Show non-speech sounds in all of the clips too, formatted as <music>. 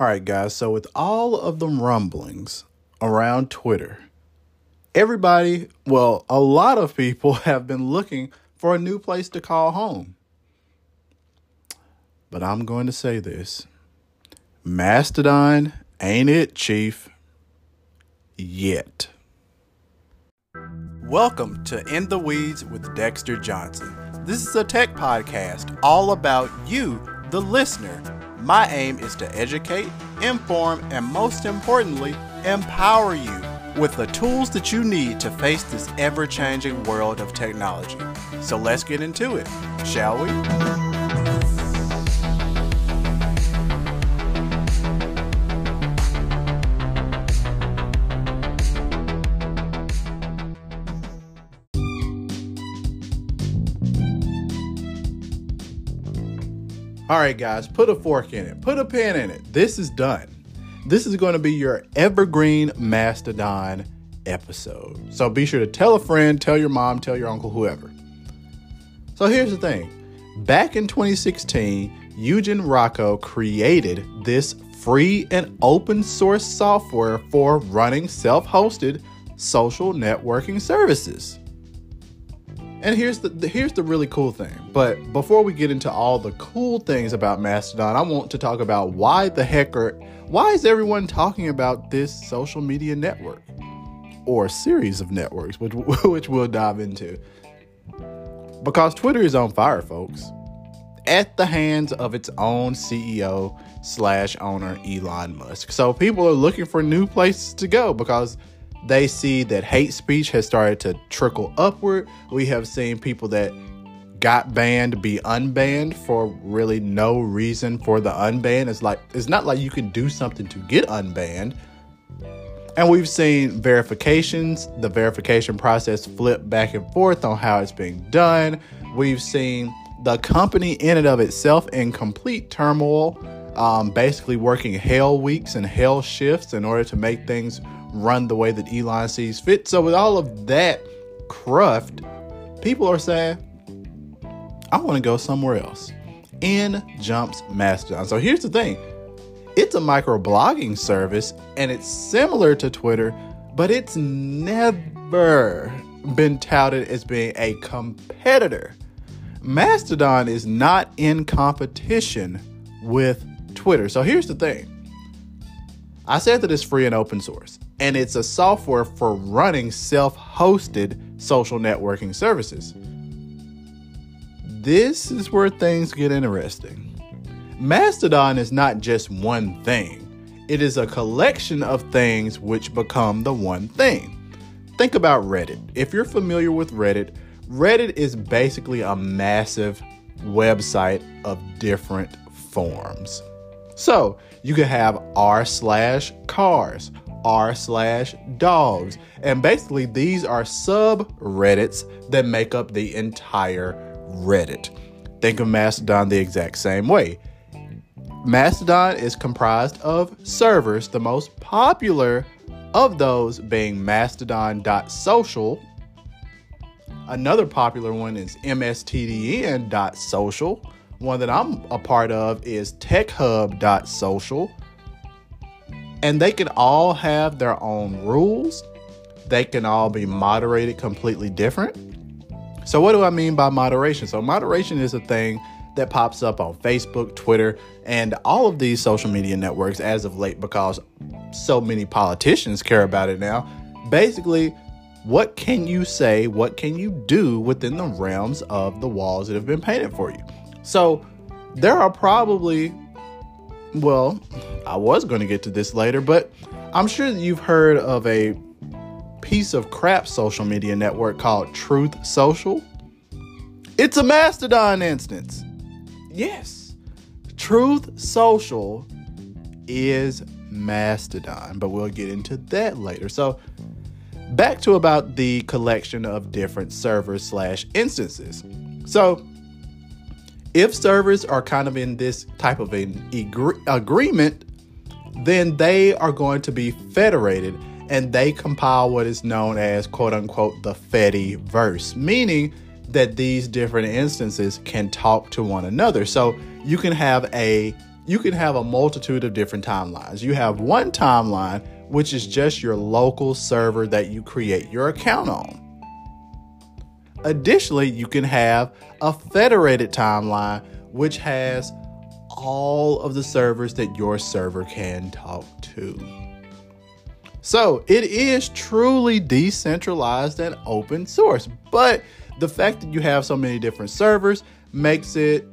All right, guys. So, with all of the rumblings around Twitter, everybody, well, a lot of people <laughs> have been looking for a new place to call home. But I'm going to say this Mastodon ain't it, Chief. Yet. Welcome to In the Weeds with Dexter Johnson. This is a tech podcast all about you, the listener my aim is to educate, inform, and most importantly, empower you with the tools that you need to face this ever changing world of technology. So let's get into it, shall we? All right, guys, put a fork in it, put a pin in it. This is done. This is going to be your evergreen Mastodon episode. So be sure to tell a friend, tell your mom, tell your uncle, whoever. So here's the thing back in 2016, Eugen Rochko created this free and open source software for running self hosted social networking services. And here's the, the, here's the really cool thing. But before we get into all the cool things about Mastodon, I want to talk about why the heck are why is everyone talking about this social media network or series of networks, which <laughs> which we'll dive into. Because Twitter is on fire, folks, at the hands of its own CEO slash owner Elon Musk. So people are looking for new places to go because they see that hate speech has started to trickle upward. We have seen people that got banned be unbanned for really no reason for the unban. It's like it's not like you can do something to get unbanned. And we've seen verifications, the verification process flip back and forth on how it's being done. We've seen the company in and of itself in complete turmoil, um, basically working hell weeks and hell shifts in order to make things run the way that Elon sees fit. So with all of that cruft, people are saying, I want to go somewhere else. In jumps Mastodon. So here's the thing. It's a microblogging service and it's similar to Twitter, but it's never been touted as being a competitor. Mastodon is not in competition with Twitter. So here's the thing. I said that it's free and open source and it's a software for running self hosted social networking services. This is where things get interesting. Mastodon is not just one thing, it is a collection of things which become the one thing. Think about Reddit. If you're familiar with Reddit, Reddit is basically a massive website of different forms. So you could have r slash cars, r slash dogs. And basically, these are subreddits that make up the entire Reddit. Think of Mastodon the exact same way. Mastodon is comprised of servers, the most popular of those being mastodon.social. Another popular one is mstdn.social. One that I'm a part of is techhub.social and they can all have their own rules. They can all be moderated completely different. So, what do I mean by moderation? So, moderation is a thing that pops up on Facebook, Twitter, and all of these social media networks as of late because so many politicians care about it now. Basically, what can you say? What can you do within the realms of the walls that have been painted for you? So, there are probably well, I was going to get to this later, but I'm sure you've heard of a piece of crap social media network called Truth Social. It's a Mastodon instance. Yes, Truth Social is Mastodon, but we'll get into that later. So, back to about the collection of different servers slash instances. So, if servers are kind of in this type of an agree- agreement, then they are going to be federated and they compile what is known as quote unquote the Fediverse, meaning that these different instances can talk to one another. So you can have a you can have a multitude of different timelines. You have one timeline, which is just your local server that you create your account on. Additionally, you can have a federated timeline, which has all of the servers that your server can talk to. So it is truly decentralized and open source, but the fact that you have so many different servers makes it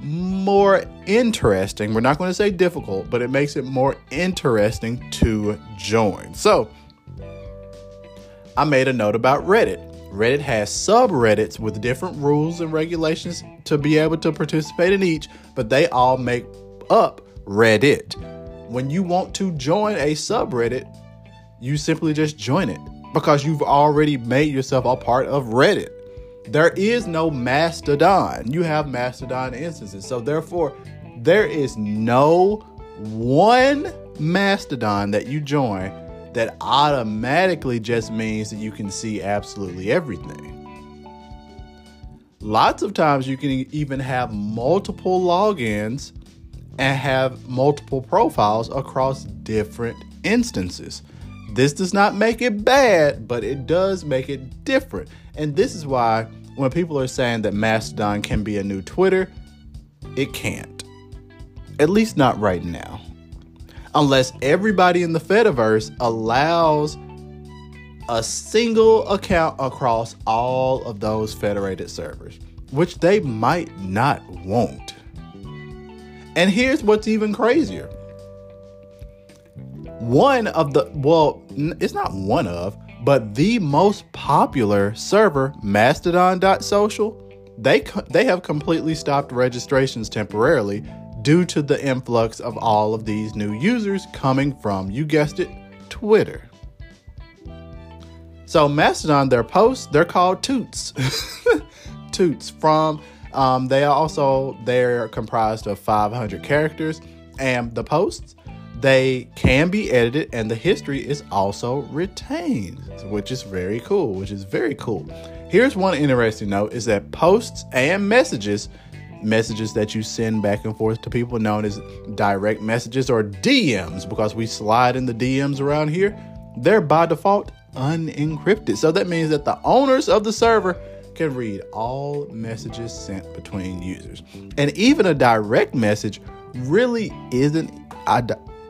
more interesting. We're not going to say difficult, but it makes it more interesting to join. So I made a note about Reddit. Reddit has subreddits with different rules and regulations to be able to participate in each, but they all make up Reddit. When you want to join a subreddit, you simply just join it because you've already made yourself a part of Reddit. There is no Mastodon. You have Mastodon instances. So, therefore, there is no one Mastodon that you join that automatically just means that you can see absolutely everything. Lots of times you can even have multiple logins and have multiple profiles across different instances. This does not make it bad, but it does make it different. And this is why when people are saying that Mastodon can be a new Twitter, it can't. At least not right now unless everybody in the Fediverse allows a single account across all of those federated servers, which they might not want. And here's what's even crazier. One of the, well, it's not one of, but the most popular server, Mastodon.social, they, they have completely stopped registrations temporarily due to the influx of all of these new users coming from, you guessed it, Twitter. So Mastodon, their posts, they're called toots. <laughs> toots from um, they are also they're comprised of 500 characters and the posts they can be edited and the history is also retained which is very cool which is very cool here's one interesting note is that posts and messages messages that you send back and forth to people known as direct messages or DMs because we slide in the DMs around here. They're by default unencrypted. So that means that the owners of the server can read all messages sent between users. And even a direct message really isn't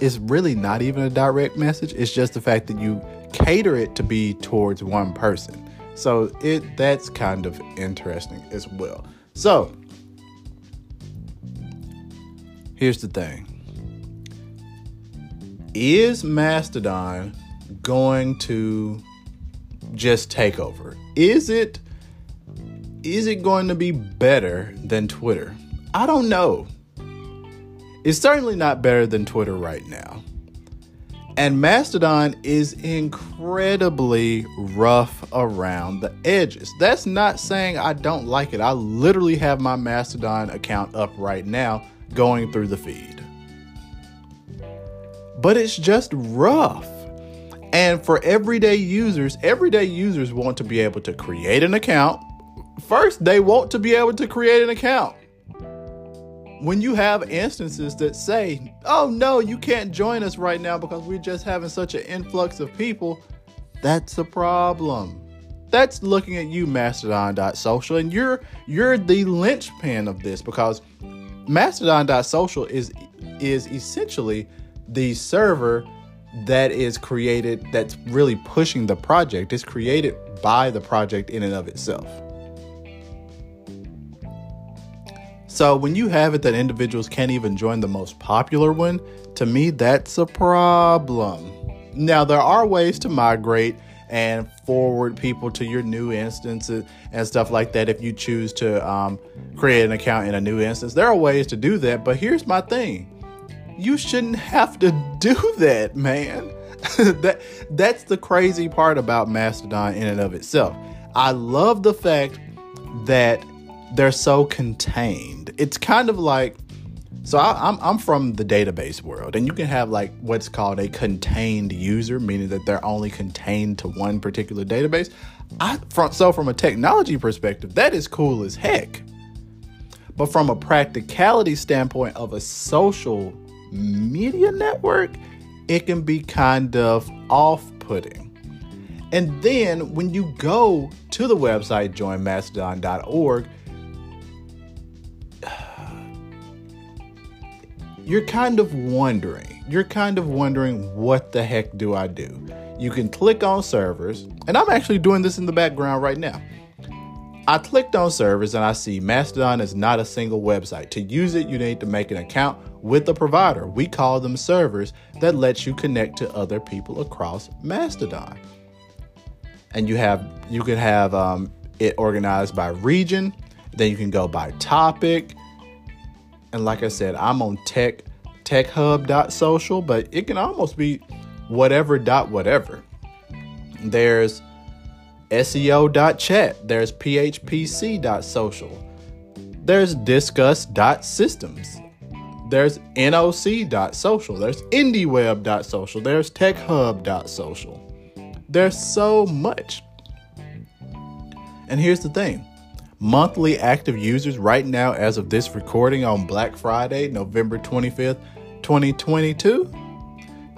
it's really not even a direct message. It's just the fact that you cater it to be towards one person. So it that's kind of interesting as well. So here's the thing Is Mastodon going to just take over? Is it is it going to be better than Twitter? I don't know. It's certainly not better than Twitter right now. And Mastodon is incredibly rough around the edges. That's not saying I don't like it. I literally have my Mastodon account up right now going through the feed. But it's just rough. And for everyday users, everyday users want to be able to create an account. First, they want to be able to create an account. When you have instances that say, oh no, you can't join us right now because we're just having such an influx of people, that's a problem. That's looking at you, Mastodon.social, and you're you're the linchpin of this because Mastodon.social is is essentially the server that is created that's really pushing the project. It's created by the project in and of itself. So when you have it that individuals can't even join the most popular one, to me that's a problem. Now there are ways to migrate and forward people to your new instances and stuff like that if you choose to um, create an account in a new instance. There are ways to do that, but here's my thing you shouldn't have to <laughs> do that, man. <laughs> that that's the crazy part about Mastodon in and of itself. I love the fact that they're so contained. It's kind of like so I, am I'm, I'm from the database world, and you can have like what's called a contained user, meaning that they're only contained to one particular database. I from so from a technology perspective, that is cool as heck. But from a practicality standpoint of a social media network, it can be kind of off putting. And then when you go to the website joinmastodon.org, you're kind of wondering. You're kind of wondering what the heck do I do? You can click on servers, and I'm actually doing this in the background right now. I clicked on servers and I see Mastodon is not a single website. To use it, you need to make an account with the provider. We call them servers that lets you connect to other people across Mastodon. And you have you can have um, it organized by region. Then you can go by topic. And like I said, I'm on tech techhub.social, but it can almost be whatever dot whatever. There's SEO.chat. There's PHPC.social. There's discuss.systems. There's NOC.social. There's IndieWeb.social. There's TechHub.social. There's so much. And here's the thing monthly active users right now, as of this recording on Black Friday, November 25th, 2022,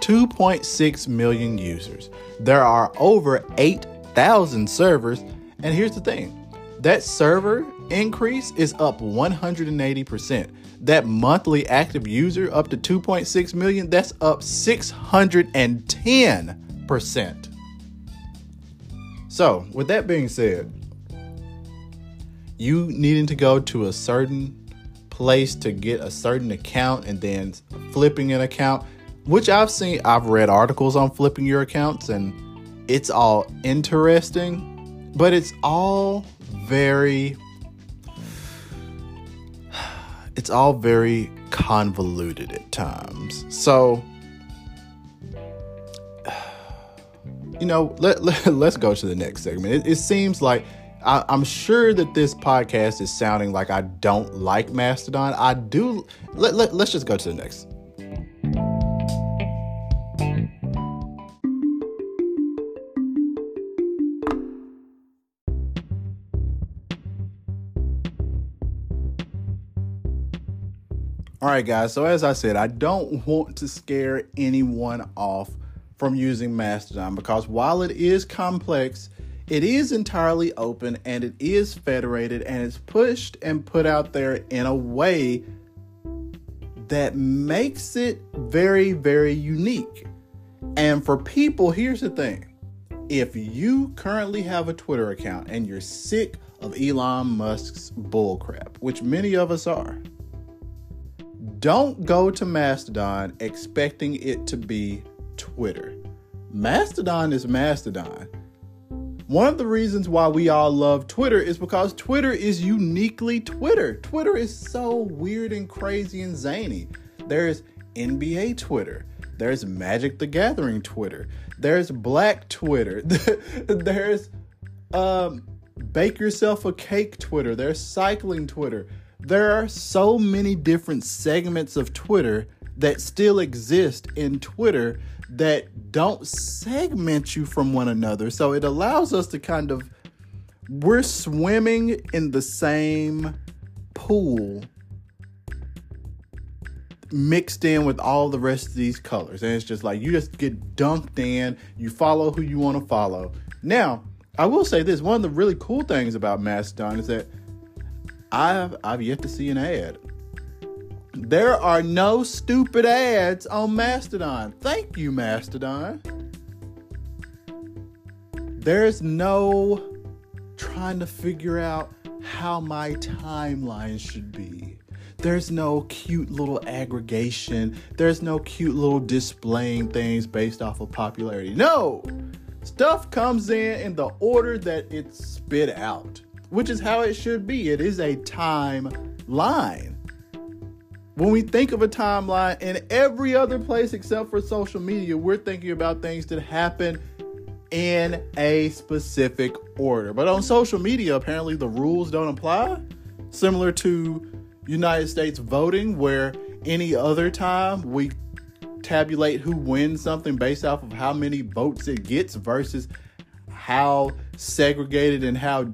2.6 million users. There are over 8 thousand servers. And here's the thing that server increase is up 180%. That monthly active user up to 2.6 million, that's up 610%. So, with that being said, you needing to go to a certain place to get a certain account and then flipping an account, which I've seen, I've read articles on flipping your accounts and it's all interesting, but it's all very <sighs> it's all very convoluted at times. So <sighs> you know, let, <laughs> let, us go to the next segment. It, it seems like I, am sure that this podcast is sounding like I don't like Mastodon. I do. Let, let, let's just go to the next. All right, guys. So, as I said, I don't want to scare anyone off from using Mastodon because while it is complex, it is entirely open and it is federated and it's pushed and put out there in a way that makes it very, very unique. And for people, here's the thing if you currently have a Twitter account and you're sick of Elon Musk's bullcrap, which many of us are, don't go to Mastodon expecting it to be Twitter. Mastodon is Mastodon. One of the reasons why we all love Twitter is because Twitter is uniquely Twitter. Twitter is so weird and crazy and zany. There's NBA Twitter. There's Magic the Gathering Twitter. There's Black Twitter. <laughs> There's um, Bake Yourself a Cake Twitter. There's Cycling Twitter. There are so many different segments of Twitter that still exist in Twitter that don't segment you from one another. So it allows us to kind of, we're swimming in the same pool mixed in with all the rest of these colors. And it's just like you just get dunked in, you follow who you want to follow. Now, I will say this one of the really cool things about Mastodon is that I've I've yet to see an ad. There are no stupid ads on Mastodon. Thank you, Mastodon. There's no trying to figure out how my timeline should be. There's no cute little aggregation. There's no cute little displaying things based off of popularity. No! Stuff comes in in the order that it's spit out which is how it should be. It is a timeline. When we think of a timeline in every other place except for social media, we're thinking about things that happen in a specific order. But on social media, apparently the rules don't apply. Similar to United States voting, where any other time we tabulate who wins something based off of how many votes it gets versus how segregated and how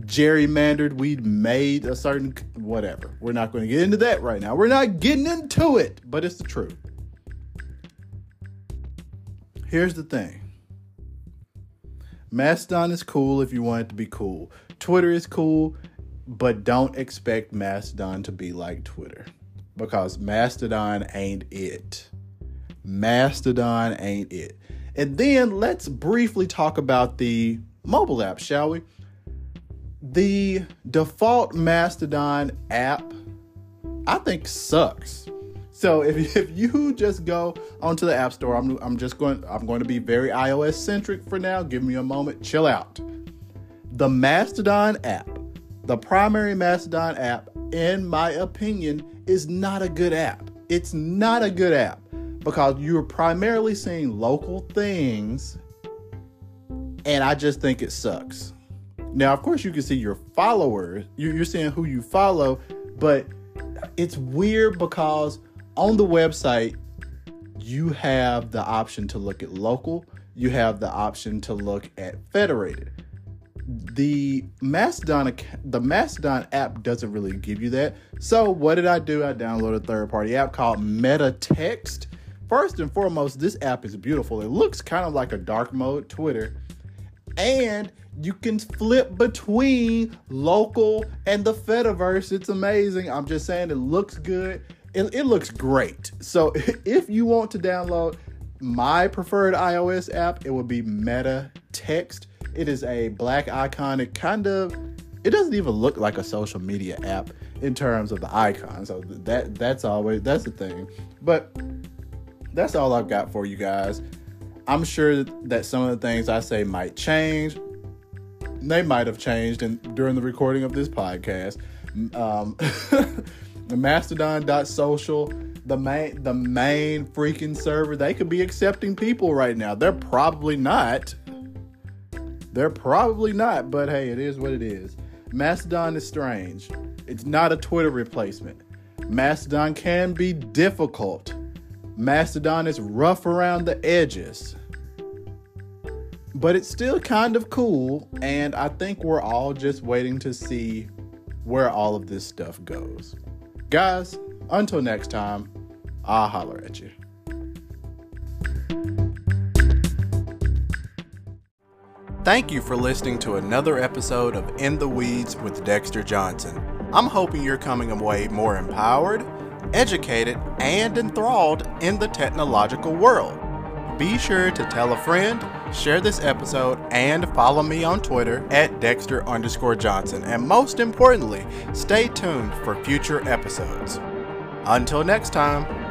gerrymandered, we made a certain whatever. We're not going to get into that right now. We're not getting into it, but it's the truth. Here's the thing. Mastodon is cool if you want it to be cool. Twitter is cool, but don't expect Mastodon to be like Twitter because Mastodon ain't it. Mastodon ain't it. And then let's briefly talk about the mobile app, shall we? The default Mastodon app, I think, sucks. So if, <laughs> if you just go onto the App Store, I'm, I'm just going I'm going to be very iOS centric for now. Give me a moment, chill out. The Mastodon app, the primary Mastodon app, in my opinion, is not a good app. It's not a good app because you're primarily seeing local things, and I just think it sucks. Now, of course, you can see your followers, you're seeing who you follow, but it's weird because on the website, you have the option to look at local, you have the option to look at federated. The Mastodon the Mastodon app doesn't really give you that. So what did I do? I downloaded a third-party app called Metatext. First and foremost, this app is beautiful. It looks kind of like a dark mode Twitter. And you can flip between local and the Fediverse. It's amazing. I'm just saying it looks good. It, it looks great. So <laughs> if you want to download my preferred iOS app, it would be Meta Text. It is a black icon. It kind of it doesn't even look like a social media app in terms of the icon. So that that's always that's the thing. But that's all I've got for you guys. I'm sure that some of the things I say might change. They might have changed in, during the recording of this podcast. Um, <laughs> Mastodon.social, the main the main freaking server, they could be accepting people right now. They're probably not. They're probably not, but hey, it is what it is. Mastodon is strange. It's not a Twitter replacement. Mastodon can be difficult. Mastodon is rough around the edges. But it's still kind of cool, and I think we're all just waiting to see where all of this stuff goes. Guys, until next time, I'll holler at you. Thank you for listening to another episode of In the Weeds with Dexter Johnson. I'm hoping you're coming away more empowered educated, and enthralled in the technological world. Be sure to tell a friend, share this episode, and follow me on Twitter at Dexter underscore Johnson. And most importantly, stay tuned for future episodes. Until next time.